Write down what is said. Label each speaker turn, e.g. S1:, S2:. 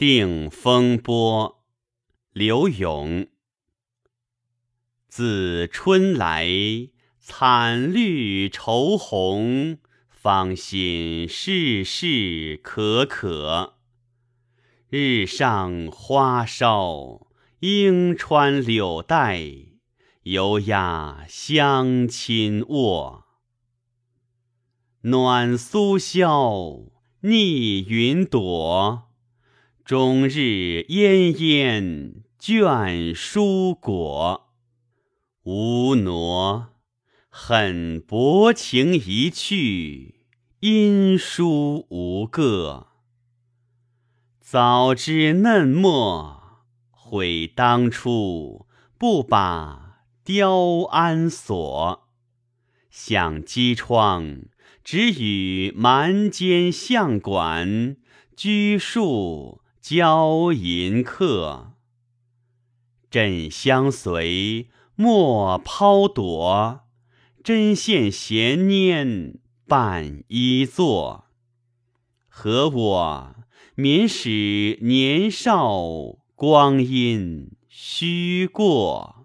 S1: 定风波，刘永。自春来，惨绿愁红，芳心事事可可。日上花梢，莺穿柳带，犹压相亲卧。暖苏萧，逆云朵。终日奄奄，倦书果。吾挪，恨薄情一去，因书无个。早知嫩末，悔当初不把雕鞍锁。向机窗，只与蛮间相管，拘束。交银客，朕相随，莫抛躲；针线闲拈，伴衣坐。和我免使年少光阴虚过。